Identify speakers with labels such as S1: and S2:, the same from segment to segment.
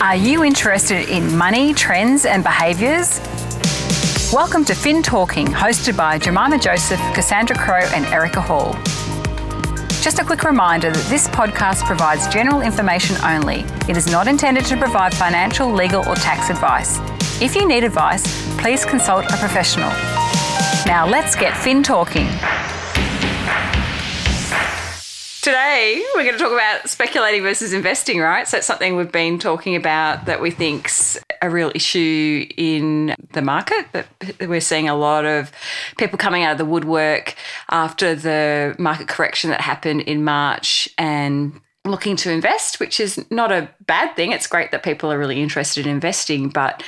S1: Are you interested in money, trends, and behaviours? Welcome to Fin Talking, hosted by Jemima Joseph, Cassandra Crow, and Erica Hall. Just a quick reminder that this podcast provides general information only. It is not intended to provide financial, legal, or tax advice. If you need advice, please consult a professional. Now let's get Fin talking. Today, we're going to talk about speculating versus investing, right? So, it's something we've been talking about that we think's a real issue in the market. That we're seeing a lot of people coming out of the woodwork after the market correction that happened in March and looking to invest, which is not a bad thing. It's great that people are really interested in investing, but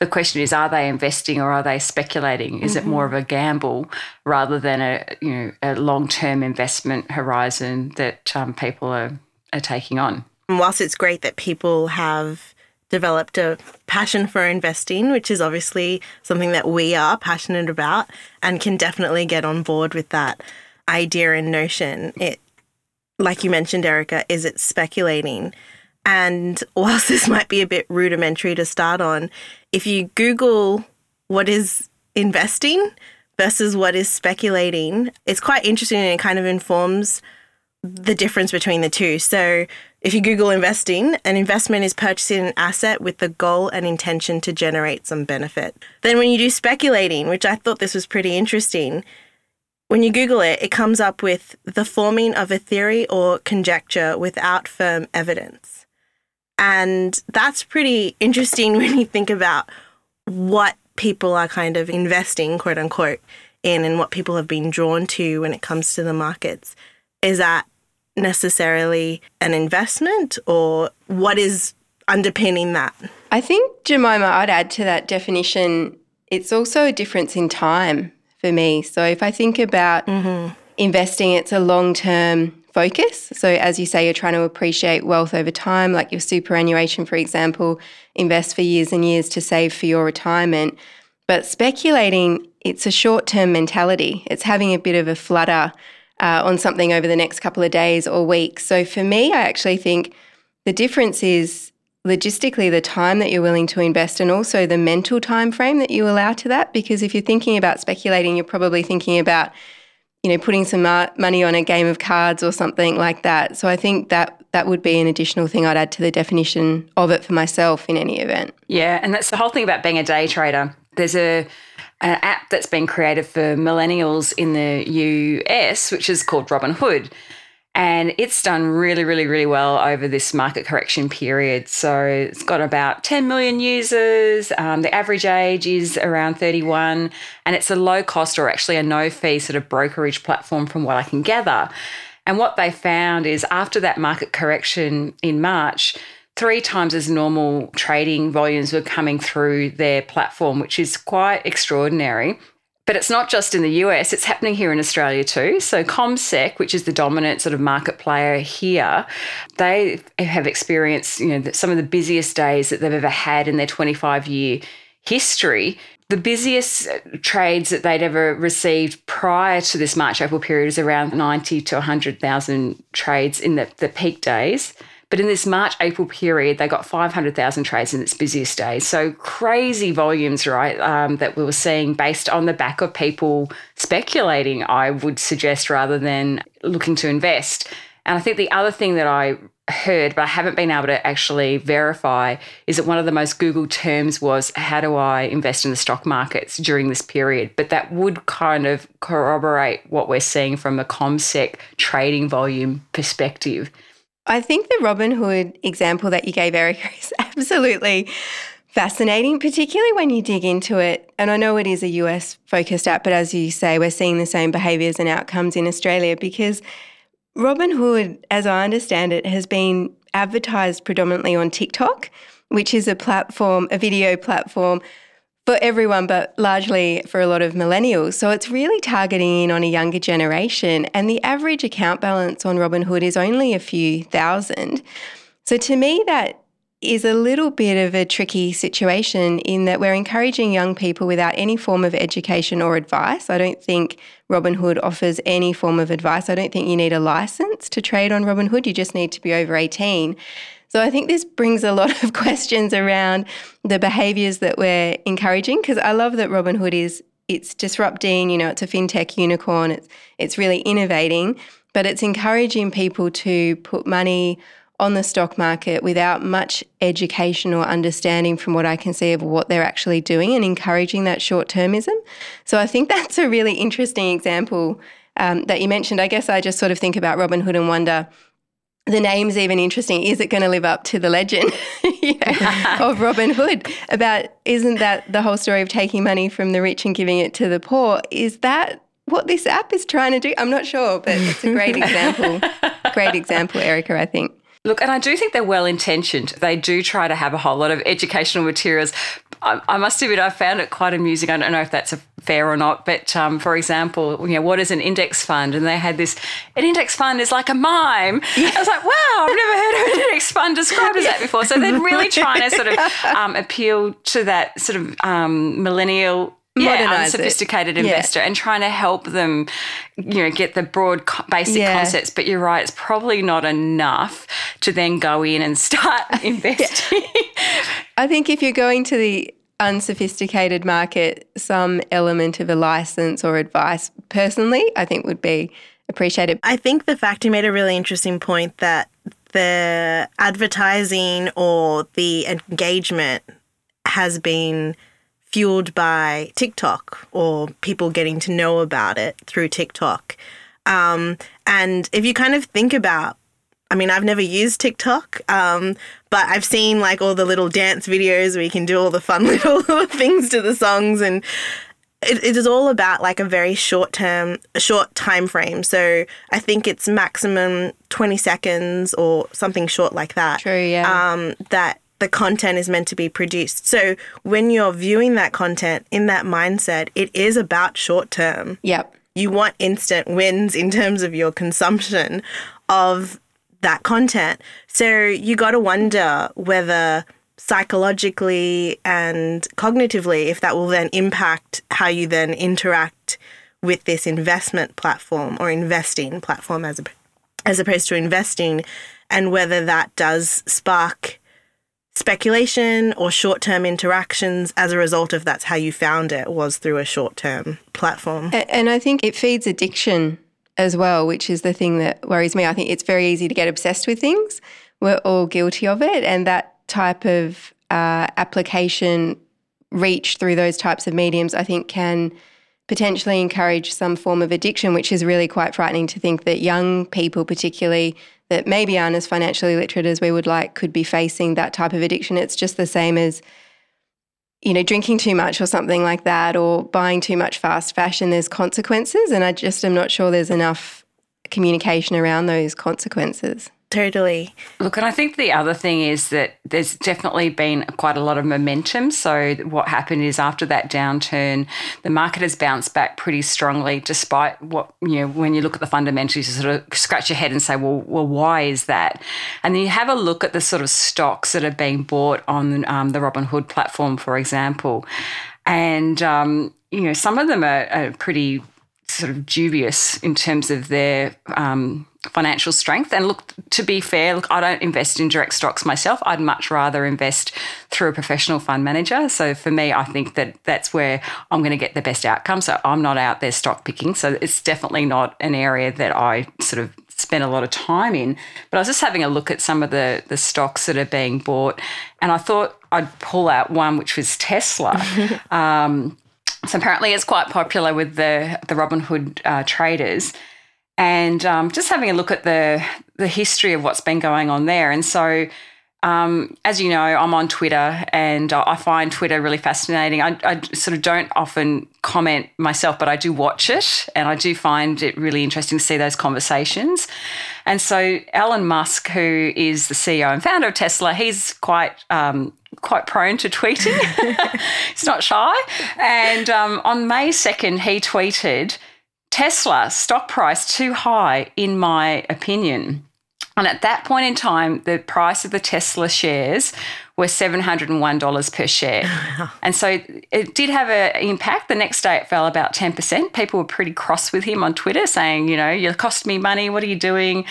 S1: the question is are they investing or are they speculating? Is mm-hmm. it more of a gamble rather than a you know a long-term investment horizon that um, people are, are taking on?
S2: Whilst it's great that people have developed a passion for investing which is obviously something that we are passionate about and can definitely get on board with that idea and notion it like you mentioned erica is it speculating and whilst this might be a bit rudimentary to start on, if you Google what is investing versus what is speculating, it's quite interesting and it kind of informs the difference between the two. So, if you Google investing, an investment is purchasing an asset with the goal and intention to generate some benefit. Then, when you do speculating, which I thought this was pretty interesting, when you Google it, it comes up with the forming of a theory or conjecture without firm evidence. And that's pretty interesting when you think about what people are kind of investing, quote unquote, in and what people have been drawn to when it comes to the markets. Is that necessarily an investment or what is underpinning that?
S3: I think, Jemima, I'd add to that definition, it's also a difference in time for me. So if I think about mm-hmm. investing, it's a long term focus. So, as you say, you're trying to appreciate wealth over time, like your superannuation, for example, invest for years and years to save for your retirement. But speculating, it's a short term mentality. It's having a bit of a flutter uh, on something over the next couple of days or weeks. So, for me, I actually think the difference is logistically the time that you're willing to invest and also the mental time frame that you allow to that because if you're thinking about speculating you're probably thinking about you know, putting some money on a game of cards or something like that. So I think that that would be an additional thing I'd add to the definition of it for myself in any event.
S1: Yeah, and that's the whole thing about being a day trader. There's a an app that's been created for millennials in the US, which is called Robinhood. And it's done really, really, really well over this market correction period. So it's got about 10 million users. Um, the average age is around 31. And it's a low cost or actually a no fee sort of brokerage platform, from what I can gather. And what they found is after that market correction in March, three times as normal trading volumes were coming through their platform, which is quite extraordinary. But it's not just in the US, it's happening here in Australia too. So, CommSec, which is the dominant sort of market player here, they have experienced you know, some of the busiest days that they've ever had in their 25 year history. The busiest trades that they'd ever received prior to this March April period is around 90 to 100,000 trades in the, the peak days. But in this March April period, they got 500,000 trades in its busiest days. So crazy volumes, right, um, that we were seeing based on the back of people speculating, I would suggest, rather than looking to invest. And I think the other thing that I heard, but I haven't been able to actually verify, is that one of the most Googled terms was how do I invest in the stock markets during this period? But that would kind of corroborate what we're seeing from a CommSec trading volume perspective.
S3: I think the Robin Hood example that you gave, Erica, is absolutely fascinating, particularly when you dig into it. And I know it is a US focused app, but as you say, we're seeing the same behaviors and outcomes in Australia because Robin Hood, as I understand it, has been advertised predominantly on TikTok, which is a platform, a video platform for everyone, but largely for a lot of millennials. So it's really targeting in on a younger generation. And the average account balance on Robinhood is only a few thousand. So to me, that is a little bit of a tricky situation in that we're encouraging young people without any form of education or advice. I don't think Robinhood offers any form of advice. I don't think you need a license to trade on Robinhood. You just need to be over 18. So I think this brings a lot of questions around the behaviors that we're encouraging because I love that Robinhood is it's disrupting, you know, it's a fintech unicorn, it's it's really innovating, but it's encouraging people to put money on the stock market without much education or understanding from what I can see of what they're actually doing and encouraging that short termism. So I think that's a really interesting example um, that you mentioned. I guess I just sort of think about Robinhood and wonder the name's even interesting. Is it going to live up to the legend of Robin Hood? About isn't that the whole story of taking money from the rich and giving it to the poor? Is that what this app is trying to do? I'm not sure, but it's a great example. great example, Erica, I think.
S1: Look, and I do think they're well intentioned. They do try to have a whole lot of educational materials. I, I, must admit, I found it quite amusing. I don't know if that's fair or not, but um, for example, you know, what is an index fund? And they had this, an index fund is like a mime. Yeah. I was like, wow, I've never heard of an index fund described as that before. So they're really trying to sort of um, appeal to that sort of um, millennial yeah, unsophisticated investor yeah. and trying to help them, you know, get the broad basic yeah. concepts. But you're right, it's probably not enough to then go in and start investing.
S3: I think if you're going to the unsophisticated market, some element of a license or advice, personally, I think would be appreciated.
S2: I think the fact you made a really interesting point that the advertising or the engagement has been fueled by TikTok or people getting to know about it through TikTok. Um, and if you kind of think about, I mean, I've never used TikTok, um, but I've seen like all the little dance videos where you can do all the fun little things to the songs. And it, it is all about like a very short term short time frame. So i think it's maximum 20 seconds or something short like that
S3: true yeah. um,
S2: that the content is meant to be produced. So when you're viewing that content in that mindset, it is about short term.
S3: Yep.
S2: You want instant wins in terms of your consumption of that content. So you got to wonder whether psychologically and cognitively if that will then impact how you then interact with this investment platform or investing platform as a, as opposed to investing and whether that does spark speculation or short term interactions as a result of that's how you found it was through a short term platform.
S3: And I think it feeds addiction as well, which is the thing that worries me. I think it's very easy to get obsessed with things. We're all guilty of it. And that type of uh, application reach through those types of mediums, I think, can potentially encourage some form of addiction, which is really quite frightening to think that young people, particularly, that maybe aren't as financially literate as we would like could be facing that type of addiction. It's just the same as, you know, drinking too much or something like that, or buying too much fast fashion. There's consequences, and I just am not sure there's enough communication around those consequences.
S2: Totally.
S1: Look, and I think the other thing is that there's definitely been quite a lot of momentum. So, what happened is after that downturn, the market has bounced back pretty strongly, despite what, you know, when you look at the fundamentals, you sort of scratch your head and say, well, well why is that? And then you have a look at the sort of stocks that are being bought on um, the Robinhood platform, for example. And, um, you know, some of them are, are pretty sort of dubious in terms of their um, financial strength. And look, to be fair, look, I don't invest in direct stocks myself. I'd much rather invest through a professional fund manager. So for me, I think that that's where I'm going to get the best outcome. So I'm not out there stock picking. So it's definitely not an area that I sort of spend a lot of time in. But I was just having a look at some of the the stocks that are being bought, and I thought I'd pull out one which was Tesla. um, so apparently, it's quite popular with the the Robinhood uh, traders and um, just having a look at the the history of what's been going on there. And so, um, as you know, I'm on Twitter, and I find Twitter really fascinating. I, I, sort of don't often comment myself, but I do watch it, and I do find it really interesting to see those conversations. And so, Elon Musk, who is the CEO and founder of Tesla, he's quite um, quite prone to tweeting. he's not shy. And um, on May 2nd, he tweeted Tesla stock price too high, in my opinion. And at that point in time, the price of the Tesla shares were $701 per share. and so it did have an impact. The next day it fell about 10%. People were pretty cross with him on Twitter saying, you know, you cost me money. What are you doing?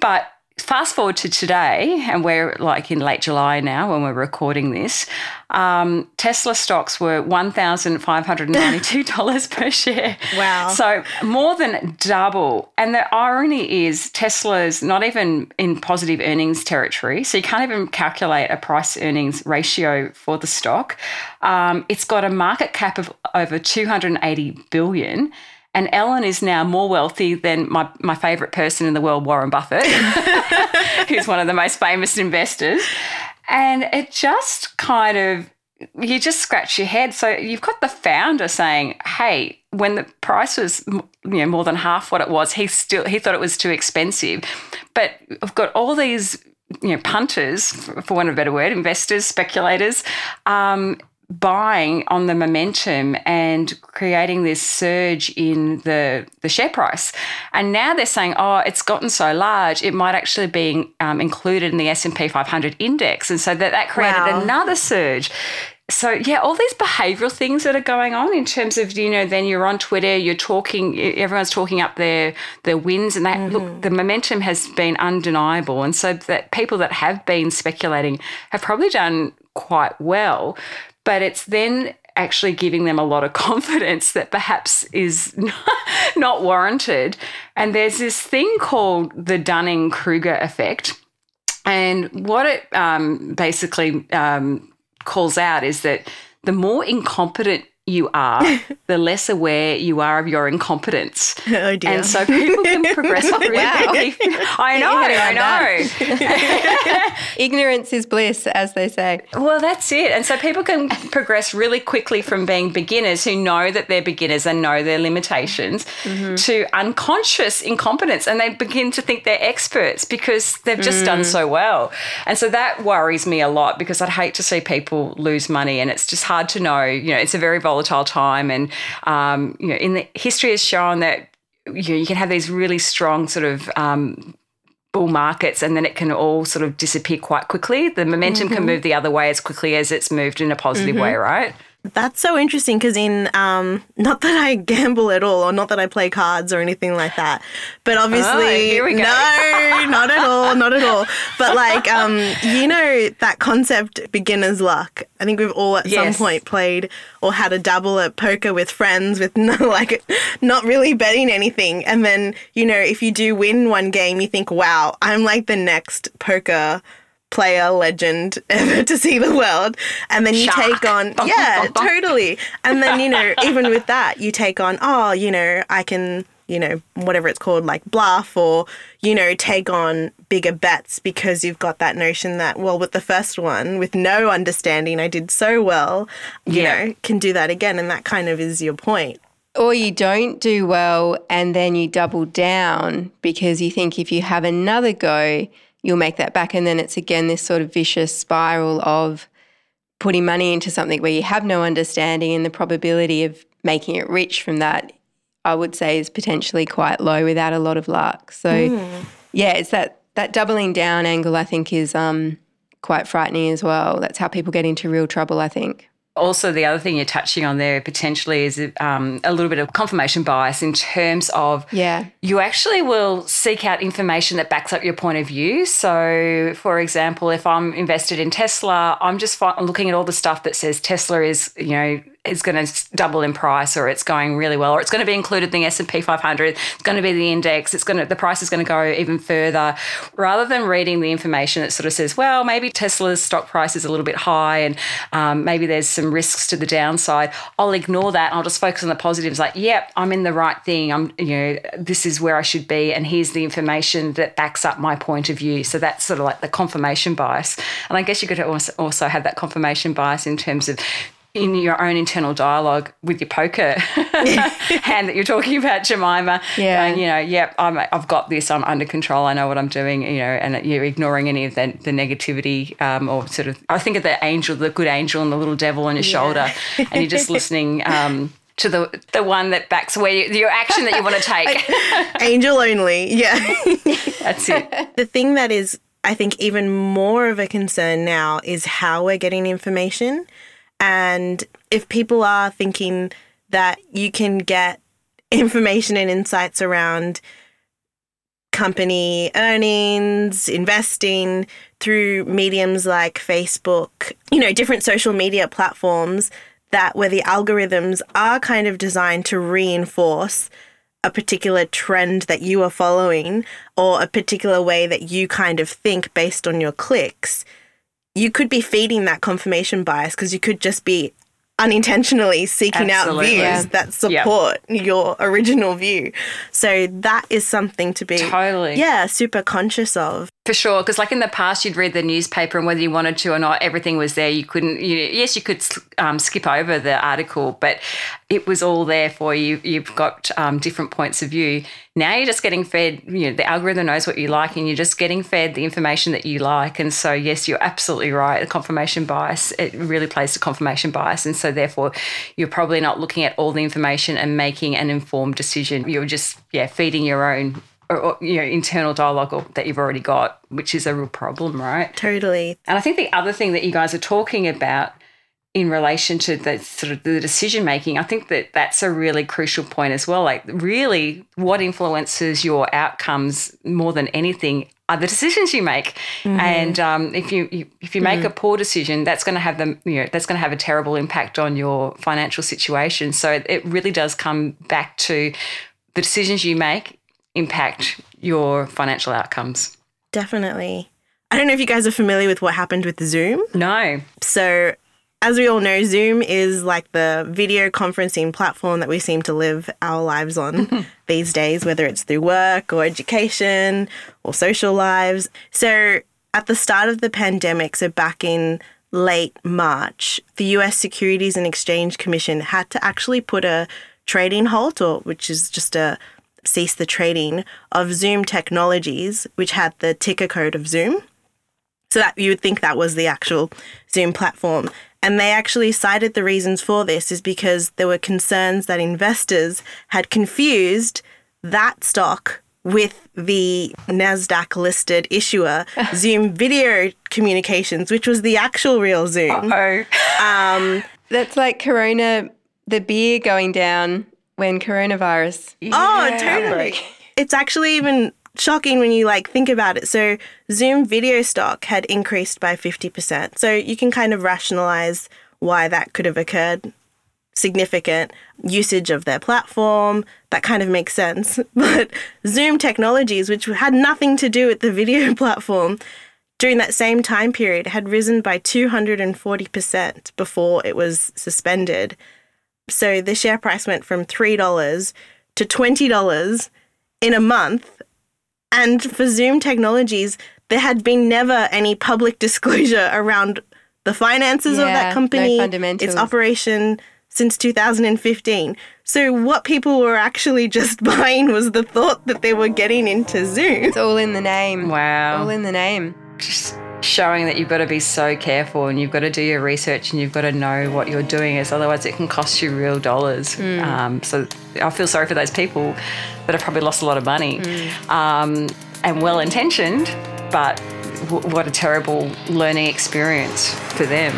S1: But fast forward to today, and we're like in late July now when we're recording this. Um, Tesla stocks were one thousand five hundred ninety-two dollars per share.
S2: Wow!
S1: So more than double. And the irony is, Tesla's not even in positive earnings territory, so you can't even calculate a price earnings ratio for the stock. Um, it's got a market cap of over two hundred eighty billion and Elon is now more wealthy than my, my favorite person in the world, Warren Buffett, who's one of the most famous investors. And it just kind of, you just scratch your head. So you've got the founder saying, hey, when the price was you know more than half what it was, he still he thought it was too expensive. But I've got all these you know punters, for want of a better word, investors, speculators, um, buying on the momentum and creating this surge in the the share price. And now they're saying, oh, it's gotten so large, it might actually be um, included in the S and P 500 index, and so that that created wow. another surge. So yeah, all these behavioural things that are going on in terms of you know, then you're on Twitter, you're talking, everyone's talking up their their wins, and that mm-hmm. look, the momentum has been undeniable, and so that people that have been speculating have probably done quite well but it's then actually giving them a lot of confidence that perhaps is not warranted. And there's this thing called the Dunning Kruger effect. And what it um, basically um, calls out is that the more incompetent you are, the less aware you are of your incompetence.
S2: Oh dear.
S1: And so people can progress up really wow. I know, I
S3: know. Ignorance is bliss, as they say.
S1: Well, that's it. And so people can progress really quickly from being beginners who know that they're beginners and know their limitations mm-hmm. to unconscious incompetence. And they begin to think they're experts because they've just mm. done so well. And so that worries me a lot because I'd hate to see people lose money. And it's just hard to know, you know, it's a very volatile volatile time. And, um, you know, in the history has shown that, you know, you can have these really strong sort of, um, bull markets and then it can all sort of disappear quite quickly. The momentum mm-hmm. can move the other way as quickly as it's moved in a positive mm-hmm. way, right?
S2: That's so interesting because in um, not that I gamble at all, or not that I play cards or anything like that, but obviously
S1: oh,
S2: no, not at all, not at all. But like um, you know that concept, beginner's luck. I think we've all at yes. some point played or had a dabble at poker with friends with no like not really betting anything, and then you know if you do win one game, you think, wow, I'm like the next poker player legend ever to see the world and then you Shark. take on yeah totally and then you know even with that you take on oh you know i can you know whatever it's called like bluff or you know take on bigger bets because you've got that notion that well with the first one with no understanding i did so well you yeah. know can do that again and that kind of is your point
S3: or you don't do well and then you double down because you think if you have another go you'll make that back. And then it's again this sort of vicious spiral of putting money into something where you have no understanding and the probability of making it rich from that, I would say, is potentially quite low without a lot of luck. So, mm. yeah, it's that that doubling down angle. I think is um, quite frightening as well. That's how people get into real trouble. I think.
S1: Also, the other thing you're touching on there potentially is um, a little bit of confirmation bias in terms of
S3: yeah,
S1: you actually will seek out information that backs up your point of view. So, for example, if I'm invested in Tesla, I'm just looking at all the stuff that says Tesla is, you know, is going to double in price or it's going really well or it's going to be included in the S&P 500 it's going to be the index it's going to the price is going to go even further. Rather than reading the information that sort of says well maybe Tesla's stock price is a little bit high and um, maybe there's some risks to the downside I'll ignore that I'll just focus on the positives like yep I'm in the right thing. I'm you know this is where I should be and here's the information that backs up my point of view. So that's sort of like the confirmation bias. And I guess you could also have that confirmation bias in terms of in your own internal dialogue with your poker hand that you're talking about, Jemima.
S3: Yeah.
S1: Going, you know, yep, I'm, I've got this. I'm under control. I know what I'm doing. You know, and you're ignoring any of the, the negativity um, or sort of. I think of the angel, the good angel, and the little devil on your yeah. shoulder, and you're just listening. Um, to the the one that backs where you, your action that you want to take.
S2: Angel only, yeah.
S1: That's it.
S2: The thing that is, I think, even more of a concern now is how we're getting information. And if people are thinking that you can get information and insights around company earnings, investing through mediums like Facebook, you know, different social media platforms that where the algorithms are kind of designed to reinforce a particular trend that you are following or a particular way that you kind of think based on your clicks, you could be feeding that confirmation bias because you could just be unintentionally seeking
S1: Absolutely.
S2: out views
S1: Yeah.
S2: that support your original view. So that is something to be
S1: Totally.
S2: yeah, super conscious of.
S1: For sure, because like in the past, you'd read the newspaper, and whether you wanted to or not, everything was there. You couldn't. You, yes, you could um, skip over the article, but it was all there for you. You've got um, different points of view. Now you're just getting fed. You know, the algorithm knows what you like, and you're just getting fed the information that you like. And so, yes, you're absolutely right. The confirmation bias it really plays to confirmation bias, and so therefore, you're probably not looking at all the information and making an informed decision. You're just yeah feeding your own or, or, you know internal dialogue or- that you've already got, which is a real problem, right?
S2: Totally.
S1: And I think the other thing that you guys are talking about in relation to the sort of the decision making, I think that that's a really crucial point as well. Like, really, what influences your outcomes more than anything are the decisions you make. And um, if you, you if you make a poor decision, that's going to have the You know, that's going to have a terrible impact on your financial situation. So it really does come back to the decisions you make impact your financial outcomes.
S2: Definitely. I don't know if you guys are familiar with what happened with Zoom.
S1: No.
S2: So, as we all know, Zoom is like the video conferencing platform that we seem to live our lives on these days, whether it's through work or education or social lives. So, at the start of the pandemic, so back in late March, the US Securities and Exchange Commission had to actually put a trading halt, or which is just a cease the trading of Zoom technologies, which had the ticker code of Zoom. So that you would think that was the actual Zoom platform. And they actually cited the reasons for this is because there were concerns that investors had confused that stock with the NASDAQ listed issuer, Zoom Video Communications, which was the actual real Zoom.
S1: Oh.
S2: Um,
S3: That's like Corona, the beer going down when coronavirus.
S2: Oh, totally. It's actually even shocking when you like think about it. So Zoom video stock had increased by 50%. So you can kind of rationalize why that could have occurred. Significant usage of their platform, that kind of makes sense. But Zoom technologies, which had nothing to do with the video platform, during that same time period had risen by 240% before it was suspended. So the share price went from $3 to $20 in a month. And for Zoom Technologies, there had been never any public disclosure around the finances of that company,
S3: fundamentals.
S2: its operation since 2015. So what people were actually just buying was the thought that they were getting into Zoom.
S3: It's all in the name.
S1: Wow.
S3: All in the name.
S1: Showing that you've got to be so careful and you've got to do your research and you've got to know what you're doing is otherwise it can cost you real dollars. Um, so i feel sorry for those people that have probably lost a lot of money. Um, and well intentioned but w- what a terrible learning experience for them